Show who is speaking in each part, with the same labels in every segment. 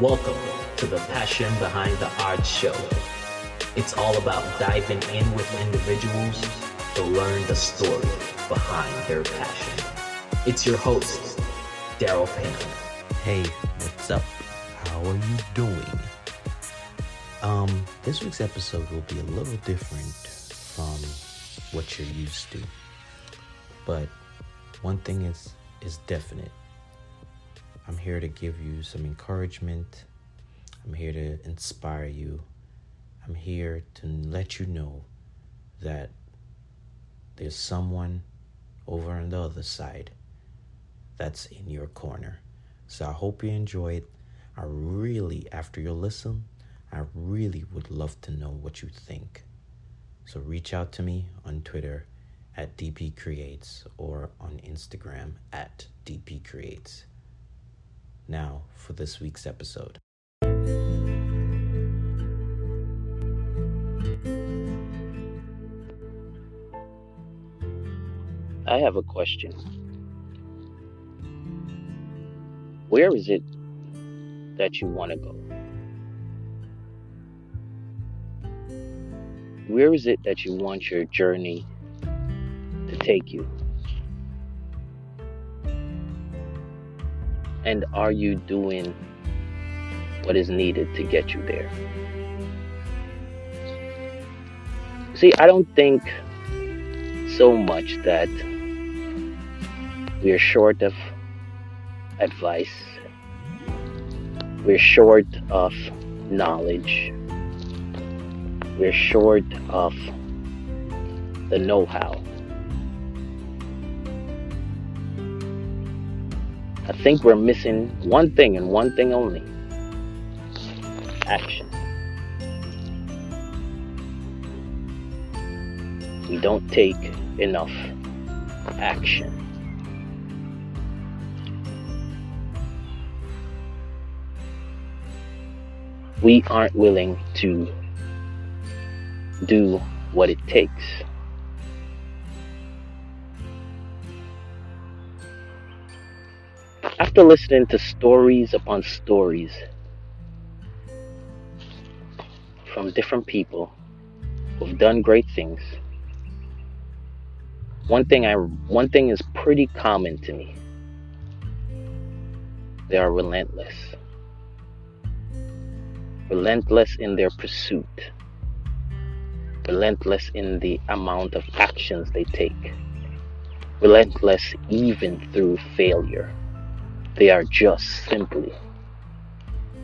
Speaker 1: Welcome to the Passion Behind the Art Show. It's all about diving in with individuals to learn the story behind their passion. It's your host, Darold Pinnock.
Speaker 2: Hey, what's up? How are you doing? Um, this week's episode will be a little different from what you're used to. But one thing is is definite. Here to give you some encouragement. I'm here to inspire you. I'm here to let you know that there's someone over on the other side that's in your corner. So I hope you enjoy it. I really, after you listen, I really would love to know what you think. So reach out to me on Twitter at DP Creates or on Instagram at DP Creates. Now for this week's episode.
Speaker 3: I have a question. Where is it that you want to go? Where is it that you want your journey to take you? And are you doing what is needed to get you there? See, I don't think so much that we are short of advice, we're short of knowledge, we're short of the know how. I think we're missing one thing and one thing only action. We don't take enough action. We aren't willing to do what it takes. After listening to stories upon stories from different people who've done great things, one thing I one thing is pretty common to me. They are relentless. Relentless in their pursuit. Relentless in the amount of actions they take. Relentless even through failure. They are just simply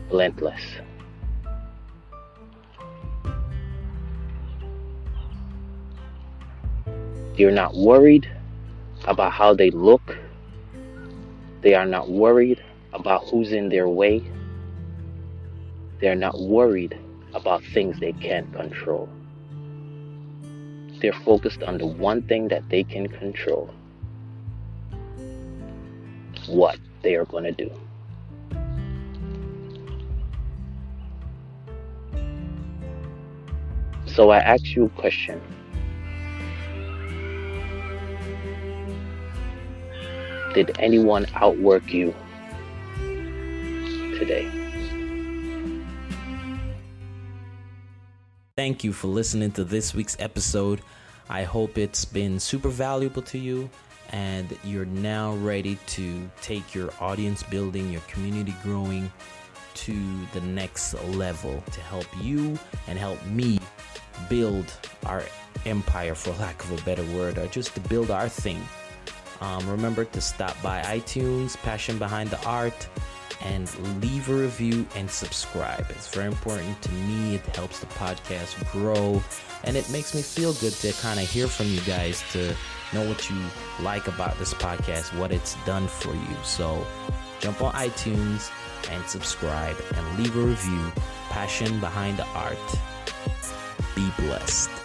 Speaker 3: relentless. They're not worried about how they look. They are not worried about who's in their way. They're not worried about things they can't control. They're focused on the one thing that they can control what they are going to do. So I ask you a question. Did anyone outwork you today?
Speaker 2: Thank you for listening to this week's episode. I hope it's been super valuable to you and you're now ready to take your audience building, your community growing to the next level to help you and help me build our empire, for lack of a better word, or just to build our thing. Um, remember to stop by iTunes, Passion Behind the Art, and leave a review and subscribe. It's very important to me. It helps the podcast grow, and it makes me feel good to kind of hear from you guys to know what you like about this podcast, what it's done for you. So jump on iTunes and subscribe and leave a review. Passion behind the art. Be blessed.